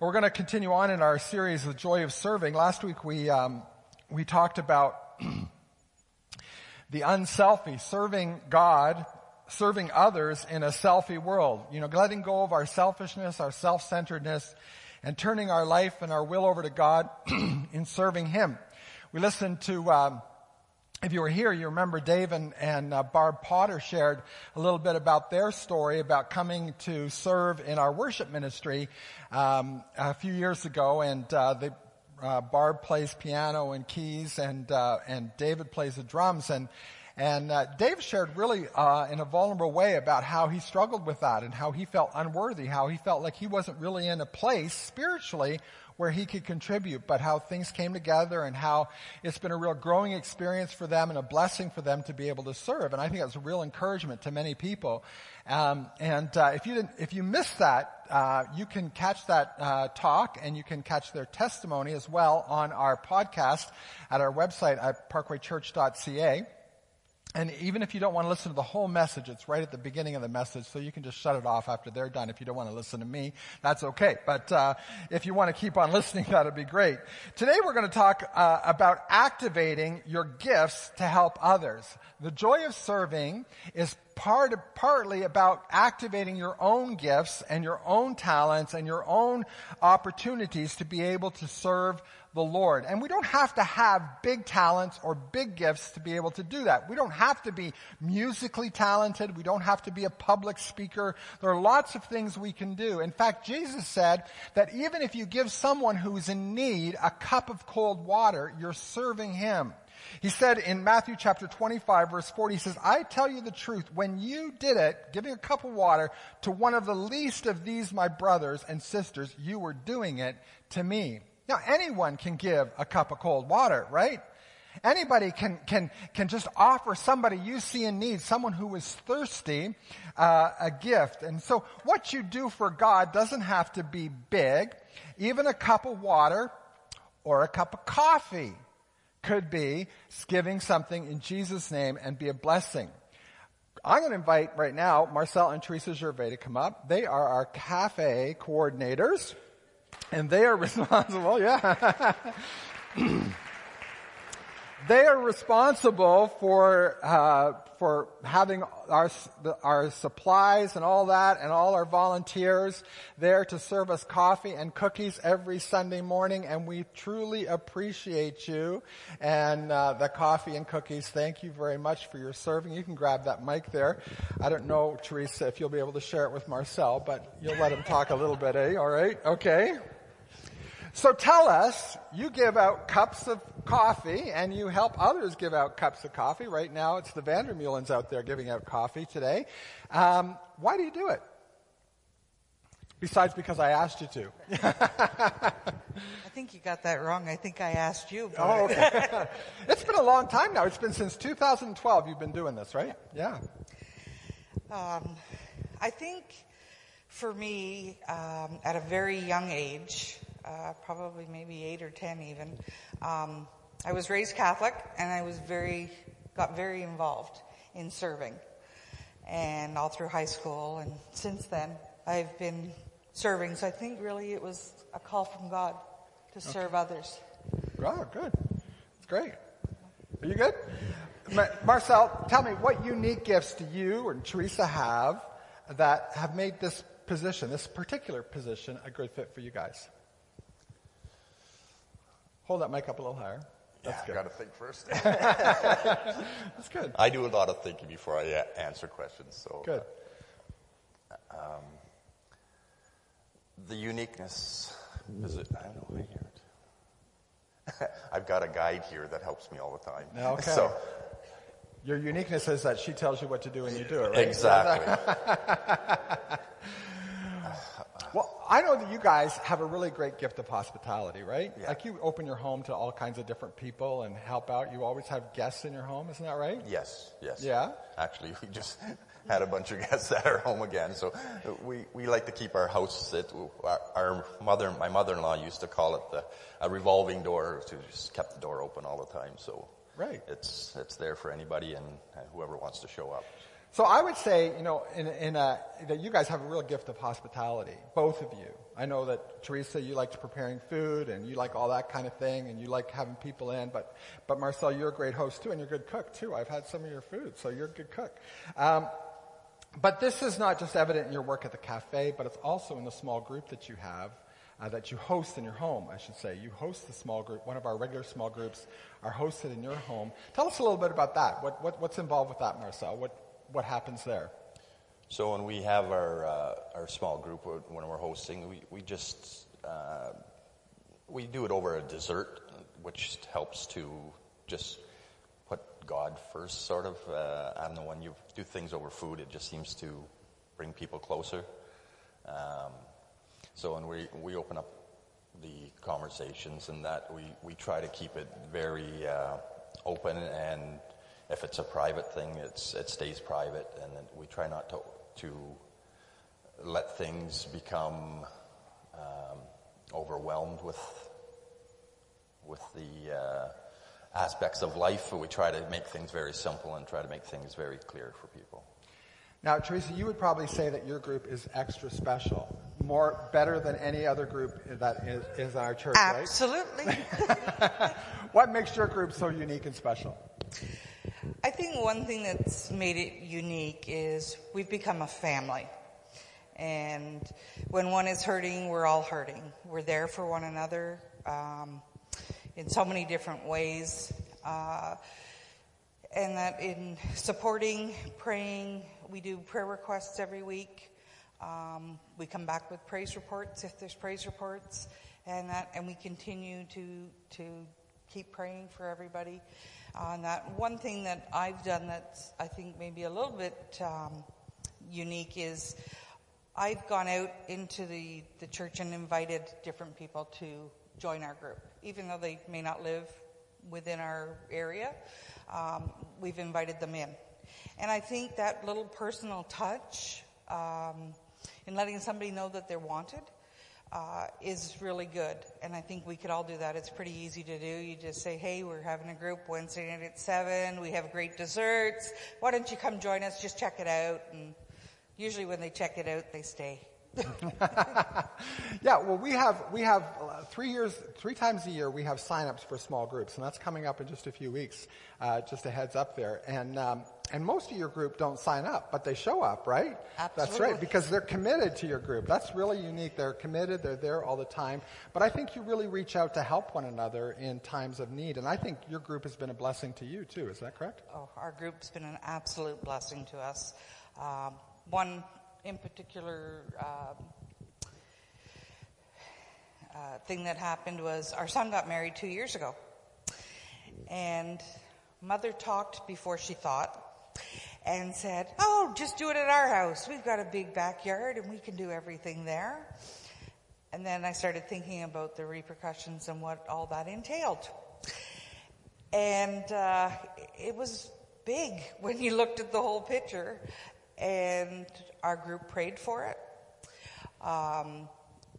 We're going to continue on in our series, The Joy of Serving. Last week we, um, we talked about the unselfie, serving God, serving others in a selfie world. You know, letting go of our selfishness, our self-centeredness, and turning our life and our will over to God in serving Him. We listened to, um, if you were here, you remember Dave and, and uh, Barb Potter shared a little bit about their story about coming to serve in our worship ministry um, a few years ago, and uh, they, uh, Barb plays piano and keys, and uh, and David plays the drums, and and uh, Dave shared really uh, in a vulnerable way about how he struggled with that and how he felt unworthy, how he felt like he wasn't really in a place spiritually where he could contribute, but how things came together and how it's been a real growing experience for them and a blessing for them to be able to serve. And I think that's a real encouragement to many people. Um, and uh, if you didn't, if you missed that, uh, you can catch that uh, talk and you can catch their testimony as well on our podcast at our website at parkwaychurch.ca. And even if you don't want to listen to the whole message, it's right at the beginning of the message, so you can just shut it off after they're done. If you don't want to listen to me, that's okay. But uh, if you want to keep on listening, that'd be great. Today we're going to talk uh, about activating your gifts to help others. The joy of serving is part partly about activating your own gifts and your own talents and your own opportunities to be able to serve the Lord. And we don't have to have big talents or big gifts to be able to do that. We don't have to be musically talented. We don't have to be a public speaker. There are lots of things we can do. In fact, Jesus said that even if you give someone who's in need a cup of cold water, you're serving him. He said in Matthew chapter 25 verse 40, he says, I tell you the truth, when you did it, giving a cup of water to one of the least of these my brothers and sisters, you were doing it to me. Now anyone can give a cup of cold water, right? Anybody can, can, can just offer somebody you see in need, someone who is thirsty, uh, a gift. And so what you do for God doesn't have to be big. Even a cup of water or a cup of coffee could be giving something in Jesus' name and be a blessing. I'm going to invite right now Marcel and Teresa Gervais to come up. They are our cafe coordinators and they are responsible, yeah. they are responsible for uh, for having our our supplies and all that, and all our volunteers there to serve us coffee and cookies every Sunday morning. And we truly appreciate you and uh, the coffee and cookies. Thank you very much for your serving. You can grab that mic there. I don't know, Teresa, if you'll be able to share it with Marcel, but you'll let him talk a little bit, eh? All right, okay. So tell us, you give out cups of coffee and you help others give out cups of coffee. Right now it's the Vandermeulens out there giving out coffee today. Um, why do you do it? Besides because I asked you to. I think you got that wrong. I think I asked you. Oh, okay. it's been a long time now. It's been since 2012 you've been doing this, right? Yeah. Um, I think for me, um, at a very young age, uh, probably maybe eight or ten even. Um, I was raised Catholic, and I was very got very involved in serving, and all through high school, and since then I've been serving. So I think really it was a call from God to okay. serve others. Oh, good. It's great. Are you good? Marcel, tell me what unique gifts do you and Teresa have that have made this position, this particular position, a good fit for you guys? Hold that mic up a little higher. That's yeah, good. got to think first. That's good. I do a lot of thinking before I uh, answer questions. So good. Uh, um, the uniqueness is it? I don't know. I hear it. I've got a guide here that helps me all the time. Okay. So your uniqueness is that she tells you what to do and you do it, right? Exactly. Well, I know that you guys have a really great gift of hospitality, right? Yeah. Like you open your home to all kinds of different people and help out. You always have guests in your home, isn't that right? Yes, yes. Yeah? Actually, we just had a bunch of guests at our home again. So we, we like to keep our house sit. Our, our mother, my mother-in-law used to call it the, a revolving door. So just kept the door open all the time. So right. it's, it's there for anybody and whoever wants to show up. So I would say, you know, in, in a, that you guys have a real gift of hospitality, both of you. I know that Teresa, you like preparing food and you like all that kind of thing and you like having people in, but, but Marcel, you're a great host too and you're a good cook too. I've had some of your food, so you're a good cook. Um, but this is not just evident in your work at the cafe, but it's also in the small group that you have, uh, that you host in your home, I should say. You host the small group. One of our regular small groups are hosted in your home. Tell us a little bit about that. What, what, what's involved with that, Marcel? What, what happens there? So when we have our uh, our small group when we're hosting, we we just uh, we do it over a dessert, which helps to just put God first. Sort of, uh, I don't know when you do things over food, it just seems to bring people closer. Um, so when we we open up the conversations and that we we try to keep it very uh, open and if it's a private thing, it's, it stays private, and we try not to, to let things become um, overwhelmed with, with the uh, aspects of life. We try to make things very simple and try to make things very clear for people. Now, Teresa, you would probably say that your group is extra special, more better than any other group that is, is in our church, Absolutely. right? what makes your group so unique and special? I think one thing that's made it unique is we've become a family. And when one is hurting, we're all hurting. We're there for one another um, in so many different ways. Uh, and that in supporting, praying, we do prayer requests every week. Um, we come back with praise reports if there's praise reports, and that, and we continue to to keep praying for everybody on that. One thing that I've done that's I think maybe a little bit um, unique is I've gone out into the, the church and invited different people to join our group, even though they may not live within our area. Um, we've invited them in, and I think that little personal touch um, in letting somebody know that they're wanted uh, is really good. And I think we could all do that. It's pretty easy to do. You just say, hey, we're having a group Wednesday night at 7. We have great desserts. Why don't you come join us? Just check it out. And usually when they check it out, they stay. yeah, well, we have we have uh, three years, three times a year we have signups for small groups, and that's coming up in just a few weeks. Uh, just a heads up there, and um, and most of your group don't sign up, but they show up, right? Absolutely. That's right, because they're committed to your group. That's really unique. They're committed. They're there all the time. But I think you really reach out to help one another in times of need, and I think your group has been a blessing to you too. Is that correct? Oh, our group's been an absolute blessing to us. Um, one in particular uh, uh, thing that happened was our son got married two years ago. And mother talked before she thought and said, Oh, just do it at our house. We've got a big backyard and we can do everything there. And then I started thinking about the repercussions and what all that entailed. And uh, it was big when you looked at the whole picture and our group prayed for it. Um,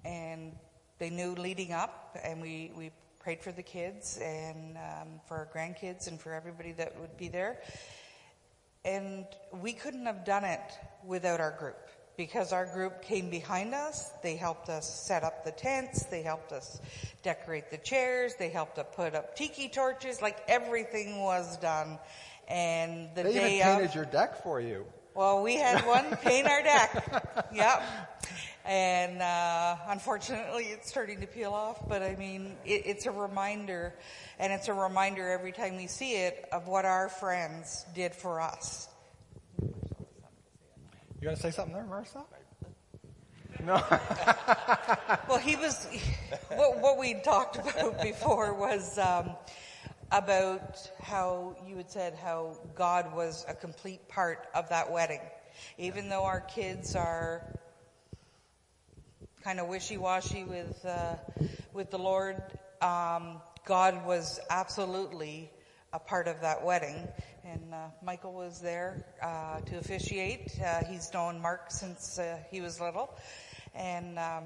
and they knew leading up, and we, we prayed for the kids and um, for our grandkids and for everybody that would be there. And we couldn't have done it without our group because our group came behind us. They helped us set up the tents. They helped us decorate the chairs. They helped us put up tiki torches. Like everything was done. And the they day even painted of, your deck for you. Well, we had one paint our deck. Yep. And uh, unfortunately, it's starting to peel off. But I mean, it, it's a reminder, and it's a reminder every time we see it of what our friends did for us. You going to say something there, Marcel? No. Well, he was. What, what we talked about before was um, about how you had said how God was a complete part of that wedding, even though our kids are kind of wishy-washy with uh, with the Lord. Um, God was absolutely a part of that wedding, and uh, Michael was there uh, to officiate. Uh, he's known Mark since uh, he was little, and um,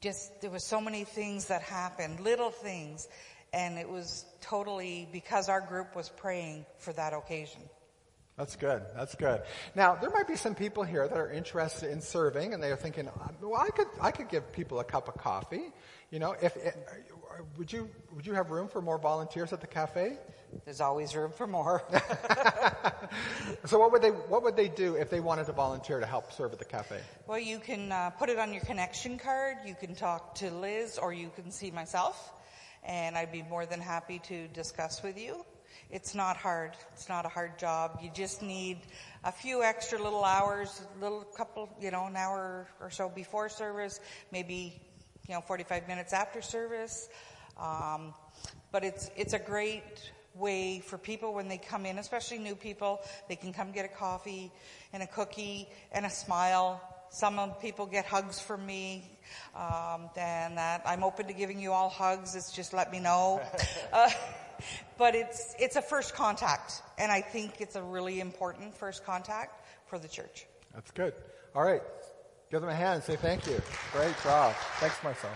just there were so many things that happened, little things, and it was totally because our group was praying for that occasion. That's good. That's good. Now, there might be some people here that are interested in serving and they are thinking, well, I could, I could give people a cup of coffee. You know, if, eh, would you, would you have room for more volunteers at the cafe? There's always room for more. so what would they, what would they do if they wanted to volunteer to help serve at the cafe? Well, you can uh, put it on your connection card. You can talk to Liz or you can see myself and I'd be more than happy to discuss with you. It's not hard. It's not a hard job. You just need a few extra little hours, little couple, you know, an hour or so before service, maybe, you know, 45 minutes after service. Um, but it's, it's a great way for people when they come in, especially new people, they can come get a coffee and a cookie and a smile. Some people get hugs from me, um, and that I'm open to giving you all hugs. It's just let me know. Uh, but it's, it's a first contact. And I think it's a really important first contact for the church. That's good. All right. Give them a hand and say thank you. Great job. Thanks, Marcel.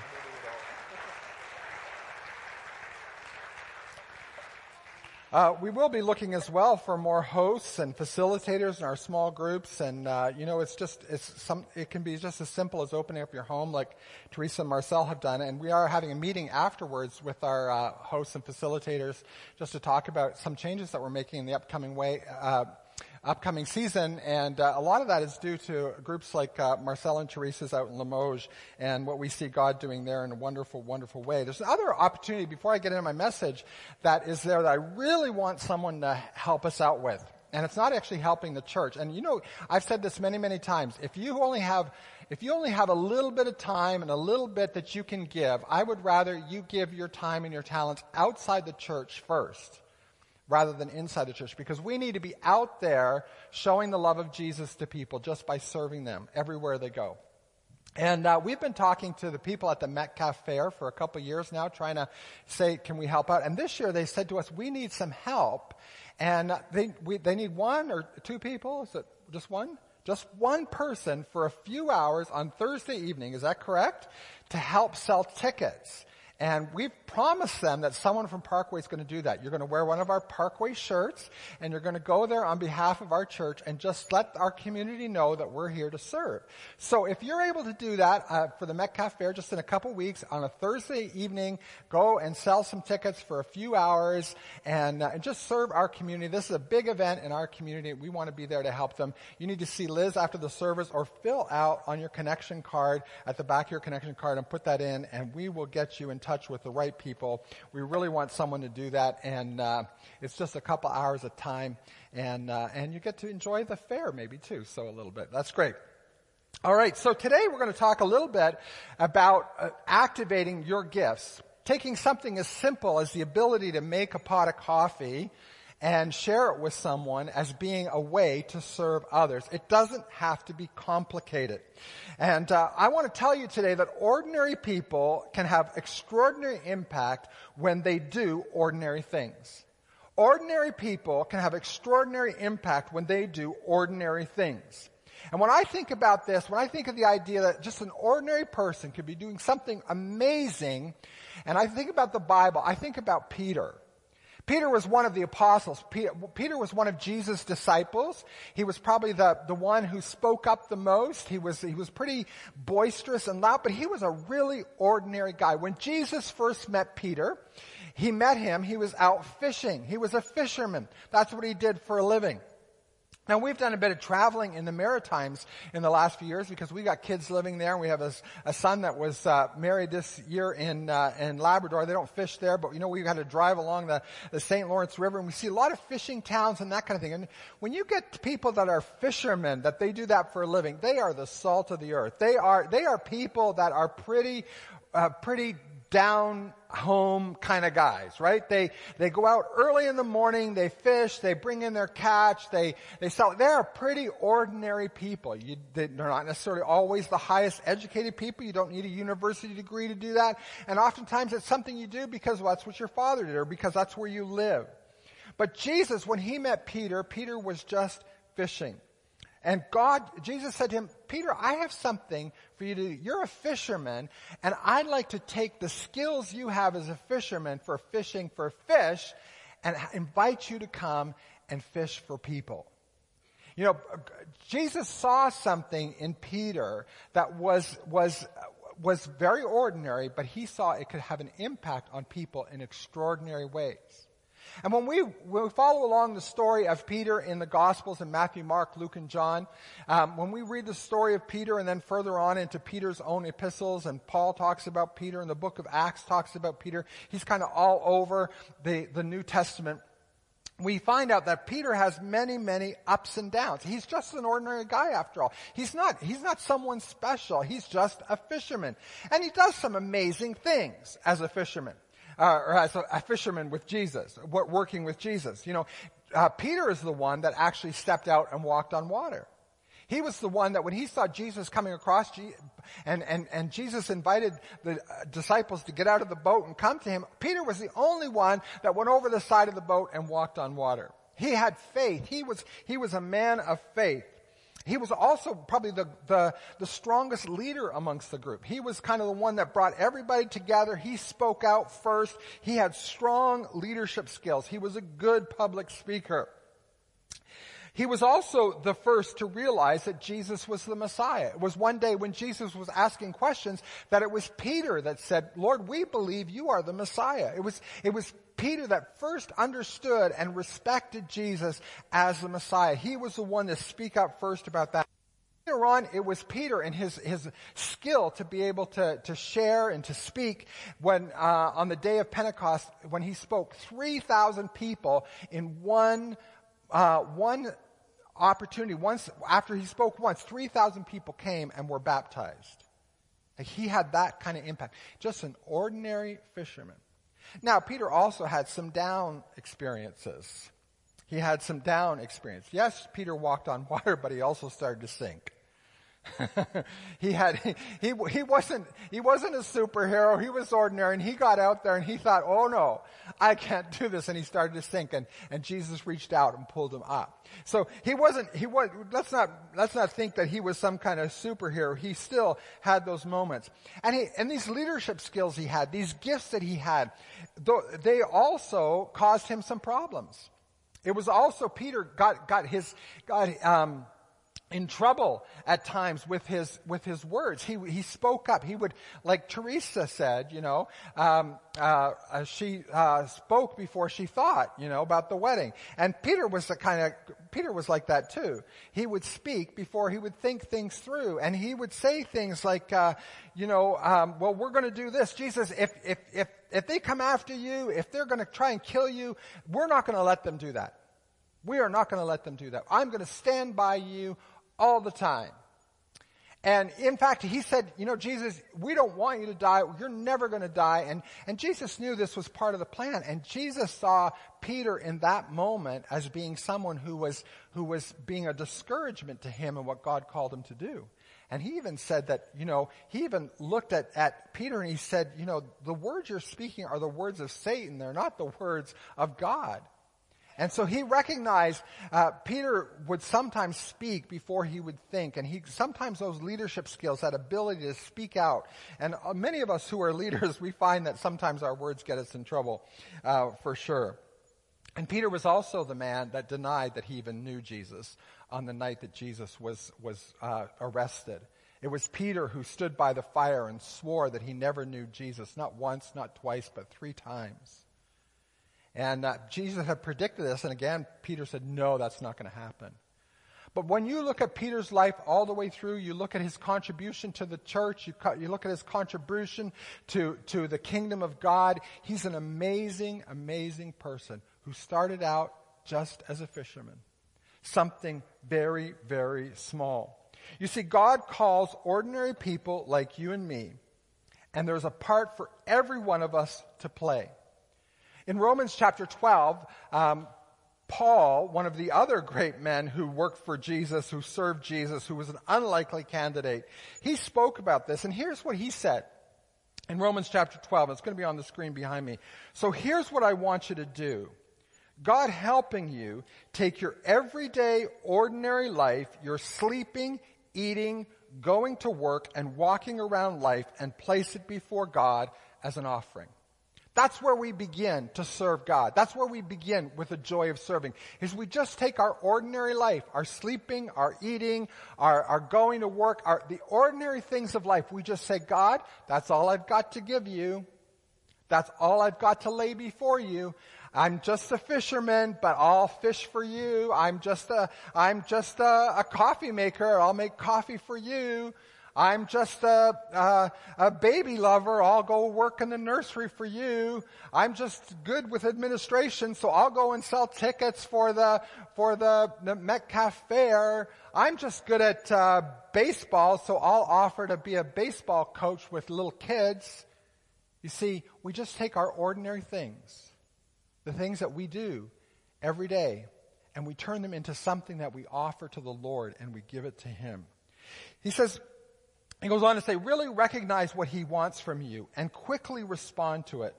Uh, we will be looking as well for more hosts and facilitators in our small groups, and uh, you know, it's just it's some. It can be just as simple as opening up your home, like Teresa and Marcel have done. And we are having a meeting afterwards with our uh, hosts and facilitators just to talk about some changes that we're making in the upcoming way uh, upcoming season, and uh, a lot of that is due to groups like uh, Marcel and Teresa's out in Limoges and what we see God doing there in a wonderful, wonderful way. There's another opportunity before I get into my message that is there that I really want someone to help us out with. And it's not actually helping the church. And you know, I've said this many, many times. If you only have, if you only have a little bit of time and a little bit that you can give, I would rather you give your time and your talents outside the church first rather than inside the church because we need to be out there showing the love of Jesus to people just by serving them everywhere they go. And uh, we've been talking to the people at the Metcalfe Fair for a couple years now, trying to say, can we help out? And this year they said to us, we need some help. And they, we, they need one or two people. Is it just one? Just one person for a few hours on Thursday evening. Is that correct? To help sell tickets. And we've promised them that someone from Parkway is going to do that. You're going to wear one of our Parkway shirts and you're going to go there on behalf of our church and just let our community know that we're here to serve. So if you're able to do that uh, for the Metcalfe Fair just in a couple weeks on a Thursday evening, go and sell some tickets for a few hours and, uh, and just serve our community. This is a big event in our community. We want to be there to help them. You need to see Liz after the service or fill out on your connection card at the back of your connection card and put that in and we will get you in touch with the right people. We really want someone to do that, and uh, it's just a couple hours of time, and uh, and you get to enjoy the fair maybe too. So a little bit. That's great. All right. So today we're going to talk a little bit about uh, activating your gifts, taking something as simple as the ability to make a pot of coffee and share it with someone as being a way to serve others. It doesn't have to be complicated. And uh, I want to tell you today that ordinary people can have extraordinary impact when they do ordinary things. Ordinary people can have extraordinary impact when they do ordinary things. And when I think about this, when I think of the idea that just an ordinary person could be doing something amazing, and I think about the Bible, I think about Peter. Peter was one of the apostles. Peter was one of Jesus' disciples. He was probably the, the one who spoke up the most. He was, he was pretty boisterous and loud, but he was a really ordinary guy. When Jesus first met Peter, he met him, he was out fishing. He was a fisherman. That's what he did for a living. Now we've done a bit of traveling in the Maritimes in the last few years because we got kids living there we have a, a son that was uh, married this year in uh, in Labrador. They don't fish there, but you know we had to drive along the, the St. Lawrence River and we see a lot of fishing towns and that kind of thing. And when you get people that are fishermen that they do that for a living, they are the salt of the earth. They are they are people that are pretty uh, pretty down home kind of guys, right? They, they go out early in the morning, they fish, they bring in their catch, they, they sell. They're pretty ordinary people. You, they're not necessarily always the highest educated people. You don't need a university degree to do that. And oftentimes it's something you do because well, that's what your father did or because that's where you live. But Jesus, when he met Peter, Peter was just fishing. And God, Jesus said to him, Peter, I have something for you to do. You're a fisherman, and I'd like to take the skills you have as a fisherman for fishing for fish and invite you to come and fish for people. You know, Jesus saw something in Peter that was, was, was very ordinary, but he saw it could have an impact on people in extraordinary ways. And when we, when we follow along the story of Peter in the Gospels in Matthew, Mark, Luke, and John, um, when we read the story of Peter and then further on into Peter's own epistles, and Paul talks about Peter, and the book of Acts talks about Peter, he's kind of all over the, the New Testament we find out that Peter has many, many ups and downs. He's just an ordinary guy after all. He's not, he's not someone special. He's just a fisherman. And he does some amazing things as a fisherman uh, or as a, a, fisherman with Jesus, working with Jesus. You know, uh, Peter is the one that actually stepped out and walked on water. He was the one that when he saw Jesus coming across, and, and, and Jesus invited the uh, disciples to get out of the boat and come to him, Peter was the only one that went over the side of the boat and walked on water. He had faith. He was, he was a man of faith. He was also probably the, the, the, strongest leader amongst the group. He was kind of the one that brought everybody together. He spoke out first. He had strong leadership skills. He was a good public speaker. He was also the first to realize that Jesus was the Messiah. It was one day when Jesus was asking questions that it was Peter that said, Lord, we believe you are the Messiah. It was, it was Peter that first understood and respected Jesus as the Messiah. He was the one to speak up first about that. Later on, it was Peter and his, his skill to be able to, to share and to speak when, uh, on the day of Pentecost, when he spoke 3,000 people in one, uh, one opportunity. Once, after he spoke once, 3,000 people came and were baptized. He had that kind of impact. Just an ordinary fisherman. Now, Peter also had some down experiences. He had some down experience. Yes, Peter walked on water, but he also started to sink. he had he he wasn't he wasn't a superhero. He was ordinary. And he got out there and he thought oh no i can't do this. And he started to sink and and jesus reached out and pulled him up. So he wasn't he was let's not let's not think that he was some kind of superhero. He still had those moments. And he and these leadership skills he had these gifts that he had they also caused him some problems. It was also peter got got his got um in trouble at times with his with his words. He he spoke up. He would, like Teresa said, you know, um, uh, uh, she uh, spoke before she thought, you know, about the wedding. And Peter was the kind of Peter was like that too. He would speak before he would think things through, and he would say things like, uh, you know, um, well, we're going to do this, Jesus. If if if if they come after you, if they're going to try and kill you, we're not going to let them do that. We are not going to let them do that. I'm going to stand by you all the time. And in fact, he said, you know, Jesus, we don't want you to die. You're never going to die. And, and Jesus knew this was part of the plan. And Jesus saw Peter in that moment as being someone who was, who was being a discouragement to him and what God called him to do. And he even said that, you know, he even looked at, at Peter and he said, you know, the words you're speaking are the words of Satan. They're not the words of God. And so he recognized uh, Peter would sometimes speak before he would think, and he sometimes those leadership skills, that ability to speak out. And uh, many of us who are leaders, we find that sometimes our words get us in trouble, uh, for sure. And Peter was also the man that denied that he even knew Jesus on the night that Jesus was was uh, arrested. It was Peter who stood by the fire and swore that he never knew Jesus, not once, not twice, but three times. And uh, Jesus had predicted this, and again, Peter said, no, that's not going to happen. But when you look at Peter's life all the way through, you look at his contribution to the church, you, co- you look at his contribution to, to the kingdom of God, he's an amazing, amazing person who started out just as a fisherman. Something very, very small. You see, God calls ordinary people like you and me, and there's a part for every one of us to play. In Romans chapter 12, um, Paul, one of the other great men who worked for Jesus, who served Jesus, who was an unlikely candidate, he spoke about this, and here's what he said in Romans chapter 12. It's going to be on the screen behind me. So here's what I want you to do. God helping you take your everyday, ordinary life, your sleeping, eating, going to work, and walking around life, and place it before God as an offering. That's where we begin to serve God. That's where we begin with the joy of serving. Is we just take our ordinary life, our sleeping, our eating, our, our going to work, our, the ordinary things of life. We just say, God, that's all I've got to give you. That's all I've got to lay before you. I'm just a fisherman, but I'll fish for you. I'm just a, I'm just a, a coffee maker. I'll make coffee for you. I'm just a, a, a, baby lover. I'll go work in the nursery for you. I'm just good with administration, so I'll go and sell tickets for the for the, the Metcalfe Fair. I'm just good at uh, baseball, so I'll offer to be a baseball coach with little kids. You see, we just take our ordinary things, the things that we do every day, and we turn them into something that we offer to the Lord and we give it to Him. He says, he goes on to say, really recognize what he wants from you and quickly respond to it.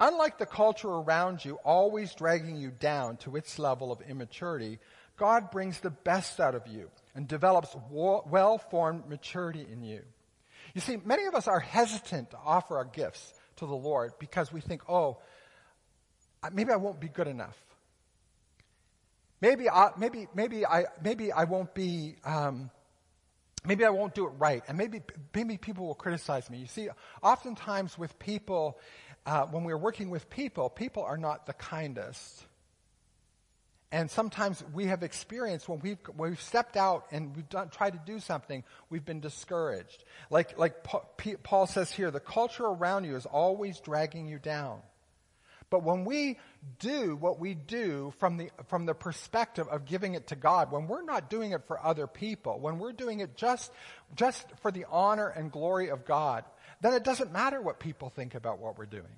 Unlike the culture around you always dragging you down to its level of immaturity, God brings the best out of you and develops well-formed maturity in you. You see, many of us are hesitant to offer our gifts to the Lord because we think, oh, maybe I won't be good enough. Maybe I, maybe, maybe I, maybe I won't be, um, maybe I won't do it right, and maybe maybe people will criticize me. You see, oftentimes with people, uh, when we're working with people, people are not the kindest. And sometimes we have experienced when we've, when we've stepped out and we've done, tried to do something, we've been discouraged. Like, like Paul says here, the culture around you is always dragging you down. But when we do what we do from the, from the perspective of giving it to God, when we're not doing it for other people, when we're doing it just, just for the honor and glory of God, then it doesn't matter what people think about what we're doing.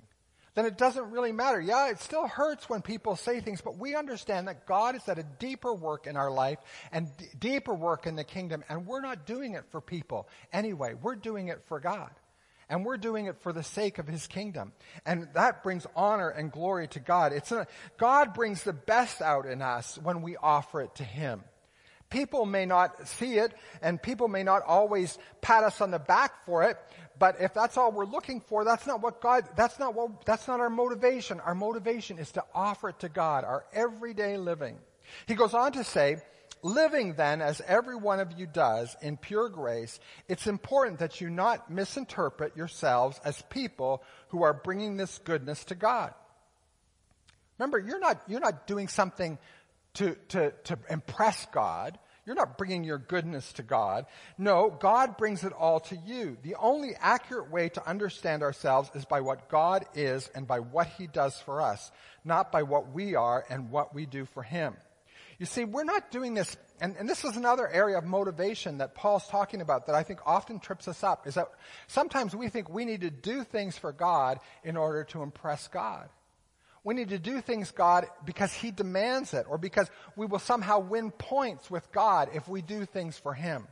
Then it doesn't really matter. Yeah, it still hurts when people say things, but we understand that God is at a deeper work in our life and d- deeper work in the kingdom, and we're not doing it for people anyway. We're doing it for God. And we're doing it for the sake of His kingdom. And that brings honor and glory to God. It's a, God brings the best out in us when we offer it to Him. People may not see it and people may not always pat us on the back for it, but if that's all we're looking for, that's not what God, that's not what, that's not our motivation. Our motivation is to offer it to God, our everyday living. He goes on to say, Living then, as every one of you does, in pure grace, it's important that you not misinterpret yourselves as people who are bringing this goodness to God. Remember, you're not, you're not doing something to, to, to impress God. You're not bringing your goodness to God. No, God brings it all to you. The only accurate way to understand ourselves is by what God is and by what He does for us, not by what we are and what we do for Him. You see, we're not doing this, and, and, this is another area of motivation that Paul's talking about that I think often trips us up, is that sometimes we think we need to do things for God in order to impress God. We need to do things, God, because He demands it, or because we will somehow win points with God if we do things for Him.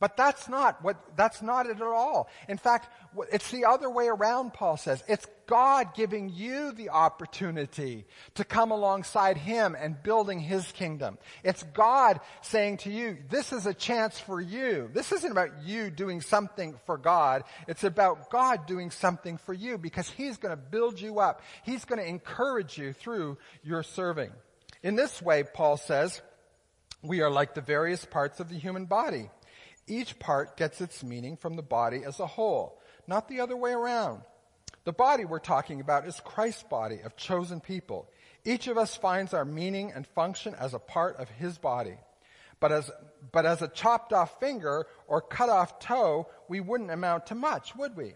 But that's not what, that's not it at all. In fact, it's the other way around, Paul says. It's God giving you the opportunity to come alongside Him and building His kingdom. It's God saying to you, this is a chance for you. This isn't about you doing something for God. It's about God doing something for you because He's going to build you up. He's going to encourage you through your serving. In this way, Paul says, we are like the various parts of the human body. Each part gets its meaning from the body as a whole, not the other way around. The body we're talking about is Christ's body of chosen people. Each of us finds our meaning and function as a part of his body. But as, but as a chopped off finger or cut off toe, we wouldn't amount to much, would we?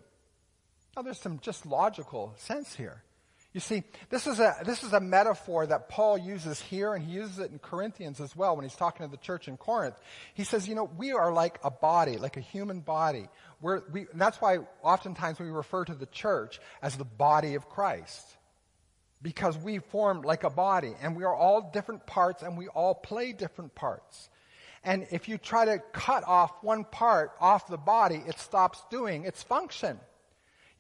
Now there's some just logical sense here. You see, this is a, this is a metaphor that Paul uses here and he uses it in Corinthians as well when he's talking to the church in Corinth. He says, you know, we are like a body, like a human body. We're, we, that's why oftentimes we refer to the church as the body of Christ. Because we form like a body and we are all different parts and we all play different parts. And if you try to cut off one part off the body, it stops doing its function.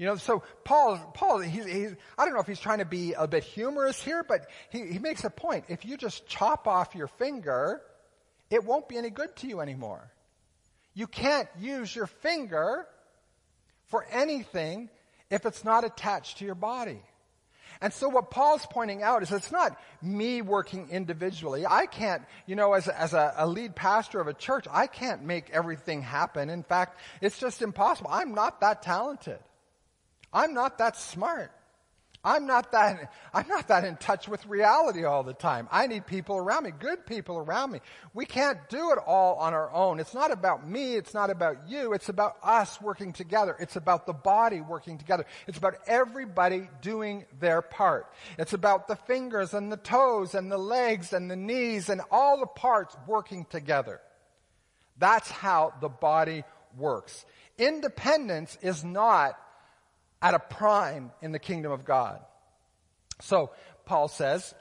You know, so Paul, Paul, I don't know if he's trying to be a bit humorous here, but he, he makes a point. If you just chop off your finger, it won't be any good to you anymore. You can't use your finger for anything if it's not attached to your body. And so what Paul's pointing out is it's not me working individually. I can't, you know, as, as a, a lead pastor of a church, I can't make everything happen. In fact, it's just impossible. I'm not that talented. I'm not that smart. I'm not that, I'm not that in touch with reality all the time. I need people around me, good people around me. We can't do it all on our own. It's not about me. It's not about you. It's about us working together. It's about the body working together. It's about everybody doing their part. It's about the fingers and the toes and the legs and the knees and all the parts working together. That's how the body works. Independence is not at a prime in the kingdom of God. So, Paul says,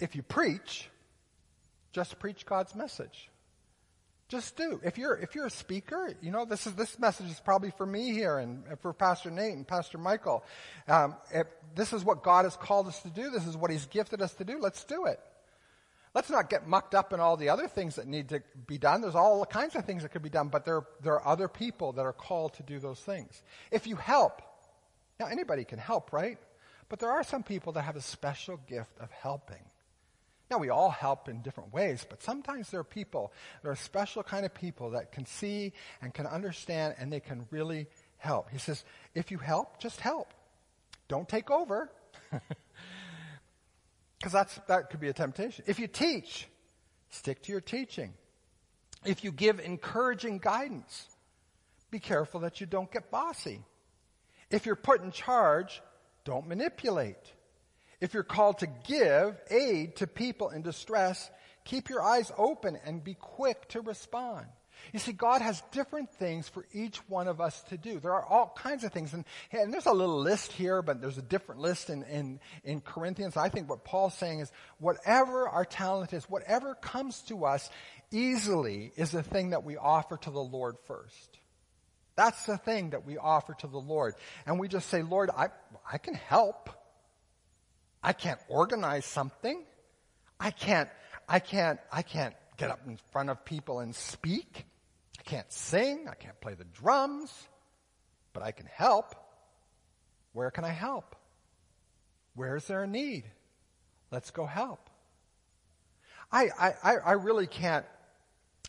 if you preach, just preach God's message. Just do. If you're, if you're a speaker, you know, this is, this message is probably for me here and for Pastor Nate and Pastor Michael. Um, if this is what God has called us to do. This is what He's gifted us to do. Let's do it. Let's not get mucked up in all the other things that need to be done. There's all kinds of things that could be done, but there, there are other people that are called to do those things. If you help, now, anybody can help, right? But there are some people that have a special gift of helping. Now, we all help in different ways, but sometimes there are people, there are special kind of people that can see and can understand and they can really help. He says, if you help, just help. Don't take over. Because that's, that could be a temptation. If you teach, stick to your teaching. If you give encouraging guidance, be careful that you don't get bossy. If you're put in charge, don't manipulate. If you're called to give aid to people in distress, keep your eyes open and be quick to respond. You see, God has different things for each one of us to do. There are all kinds of things. And, and there's a little list here, but there's a different list in, in, in Corinthians. I think what Paul's saying is whatever our talent is, whatever comes to us easily is the thing that we offer to the Lord first. That's the thing that we offer to the Lord. And we just say, Lord, I, I can help. I can't organize something. I can't, I can't, I can't get up in front of people and speak. I can't sing. I can't play the drums. But I can help. Where can I help? Where is there a need? Let's go help. I, I, I really can't,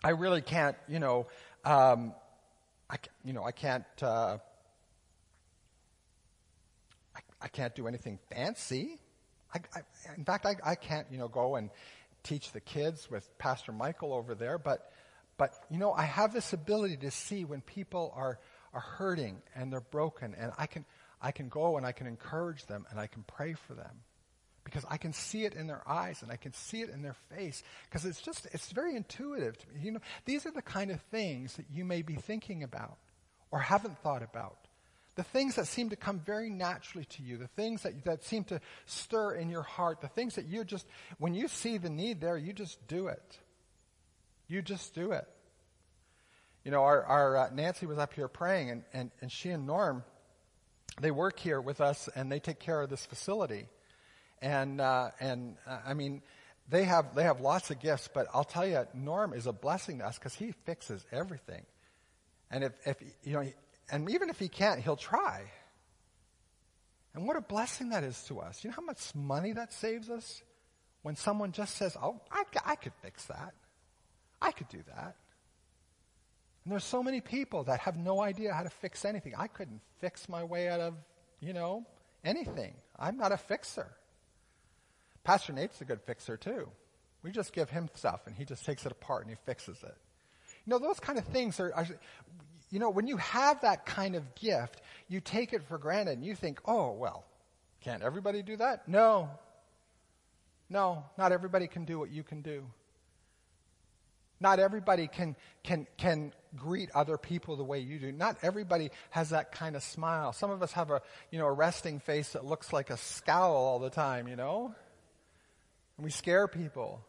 I really can't, you know, um, I, you know, I can't, uh, I, I, can't do anything fancy. I, I, in fact, I, I can't, you know, go and teach the kids with Pastor Michael over there, but, but, you know, I have this ability to see when people are, are hurting and they're broken and I can, I can go and I can encourage them and I can pray for them because I can see it in their eyes and I can see it in their face because it's just, it's very intuitive to me. You know, these are the kind of things that you may be thinking about or haven't thought about. The things that seem to come very naturally to you, the things that, that seem to stir in your heart, the things that you just, when you see the need there, you just do it. You just do it. You know, our, our uh, Nancy was up here praying and, and, and she and Norm, they work here with us and they take care of this facility. And, uh, and uh, I mean, they have, they have lots of gifts, but I'll tell you, Norm is a blessing to us because he fixes everything. And if, if, you know, and even if he can't, he'll try. And what a blessing that is to us. You know how much money that saves us? When someone just says, oh, I, I could fix that. I could do that. And there's so many people that have no idea how to fix anything. I couldn't fix my way out of, you know, anything. I'm not a fixer. Pastor Nate's a good fixer too. We just give him stuff and he just takes it apart and he fixes it. You know, those kind of things are, are, you know, when you have that kind of gift, you take it for granted and you think, oh, well, can't everybody do that? No. No, not everybody can do what you can do. Not everybody can, can, can greet other people the way you do. Not everybody has that kind of smile. Some of us have a, you know, a resting face that looks like a scowl all the time, you know? And we scare people.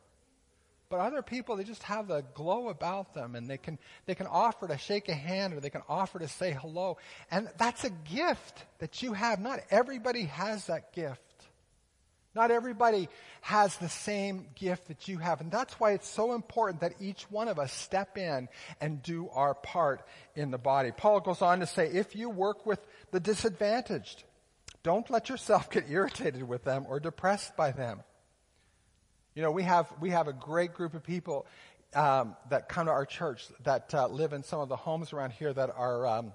But other people, they just have the glow about them and they can, they can offer to shake a hand or they can offer to say hello. And that's a gift that you have. Not everybody has that gift. Not everybody has the same gift that you have. And that's why it's so important that each one of us step in and do our part in the body. Paul goes on to say, if you work with the disadvantaged, Don't let yourself get irritated with them or depressed by them. You know, we have, we have a great group of people um, that come to our church that uh, live in some of the homes around here that are um,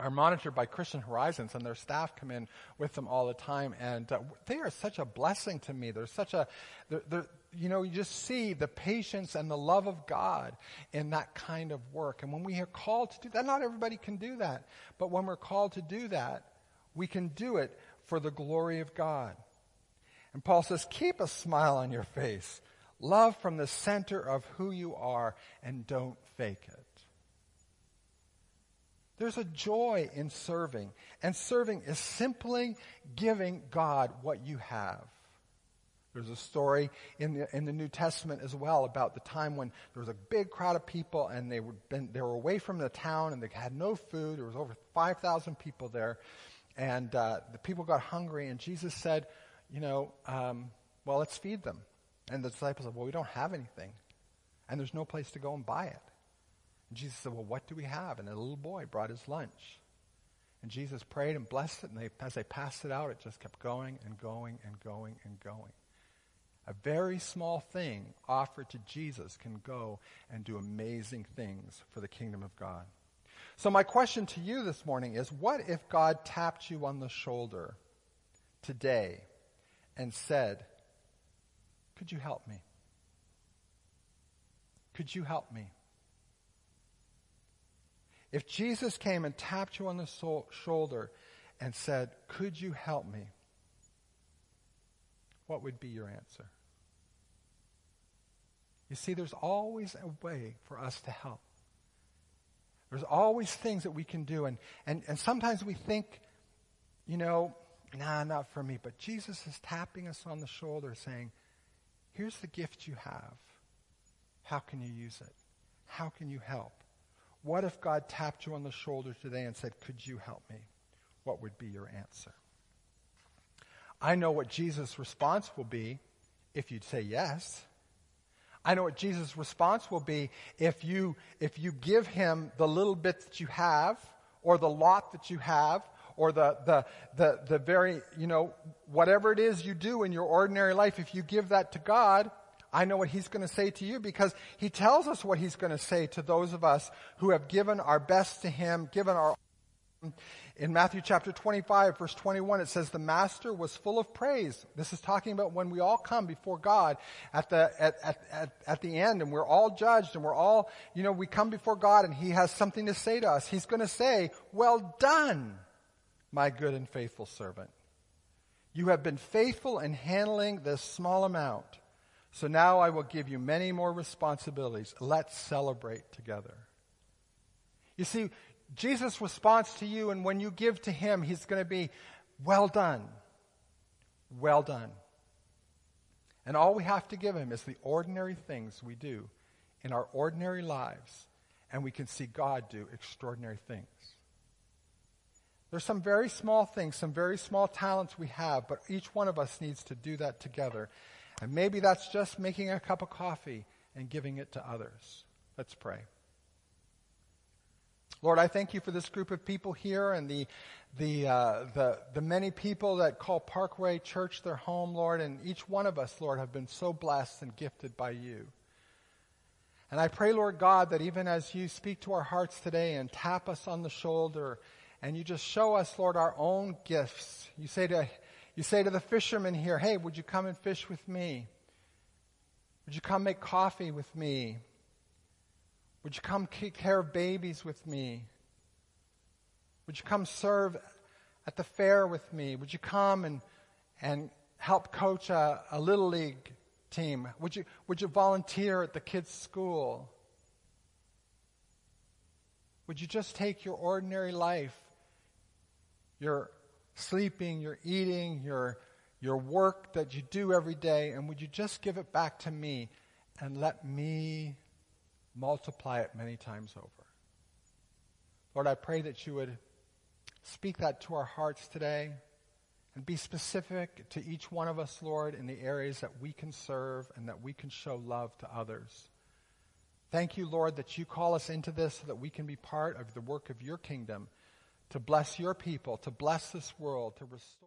are monitored by Christian Horizons, and their staff come in with them all the time, and uh, they are such a blessing to me. They're such a, they're, they're, you know, you just see the patience and the love of God in that kind of work. And when we are called to do that, not everybody can do that, but when we're called to do that, we can do it for the glory of God. And Paul says, keep a smile on your face. Love from the center of who you are and don't fake it. There's a joy in serving, and serving is simply giving God what you have. There's a story in the, in the New Testament as well about the time when there was a big crowd of people and they were, been, they were away from the town and they had no food. There was over 5,000 people there. And uh, the people got hungry and Jesus said, you know, um, well, let's feed them. And the disciples said, well, we don't have anything. And there's no place to go and buy it. And Jesus said, Well, what do we have? And a little boy brought his lunch. And Jesus prayed and blessed it, and they, as they passed it out, it just kept going and going and going and going. A very small thing offered to Jesus can go and do amazing things for the kingdom of God. So, my question to you this morning is what if God tapped you on the shoulder today and said, Could you help me? Could you help me? If Jesus came and tapped you on the shoulder and said, Could you help me? What would be your answer? You see, there's always a way for us to help. There's always things that we can do. And, and, and sometimes we think, you know, nah, not for me. But Jesus is tapping us on the shoulder saying, here's the gift you have. How can you use it? How can you help? What if God tapped you on the shoulder today and said, Could you help me? What would be your answer? I know what Jesus' response will be if you'd say yes. I know what Jesus' response will be if you, if you give him the little bit that you have, or the lot that you have, or the, the, the, the very, you know, whatever it is you do in your ordinary life, if you give that to God, I know what he's going to say to you because he tells us what he's going to say to those of us who have given our best to him, given our in Matthew chapter 25, verse 21, it says, The master was full of praise. This is talking about when we all come before God at the, at, at, at, at, the end and we're all judged and we're all, you know, we come before God and He has something to say to us. He's going to say, Well done, my good and faithful servant. You have been faithful in handling this small amount. So now I will give you many more responsibilities. Let's celebrate together. You see, Jesus' responds to you, and when you give to him, he's going to be, well done. Well done. And all we have to give him is the ordinary things we do in our ordinary lives, and we can see God do extraordinary things. There's some very small things, some very small talents we have, but each one of us needs to do that together. And maybe that's just making a cup of coffee and giving it to others. Let's pray. Lord, I thank you for this group of people here and the, the, uh, the, the many people that call Parkway Church their home, Lord, and each one of us, Lord, have been so blessed and gifted by you. And I pray, Lord God, that even as you speak to our hearts today and tap us on the shoulder and you just show us, Lord, our own gifts, you say to you say to the fishermen here, hey, would you come and fish with me? Would you come make coffee with me? Would you come take care of babies with me? Would you come serve at the fair with me? Would you come and, and help coach a, a little league team? Would you, would you volunteer at the kids' school? Would you just take your ordinary life, your sleeping, your eating, your, your work that you do every day, and would you just give it back to me and let me multiply it many times over? Lord, I pray that you would speak that to our hearts today and be specific to each one of us, Lord, in the areas that we can serve and that we can show love to others. Thank you, Lord, that you call us into this so that we can be part of the work of your kingdom to bless your people, to bless this world, to restore.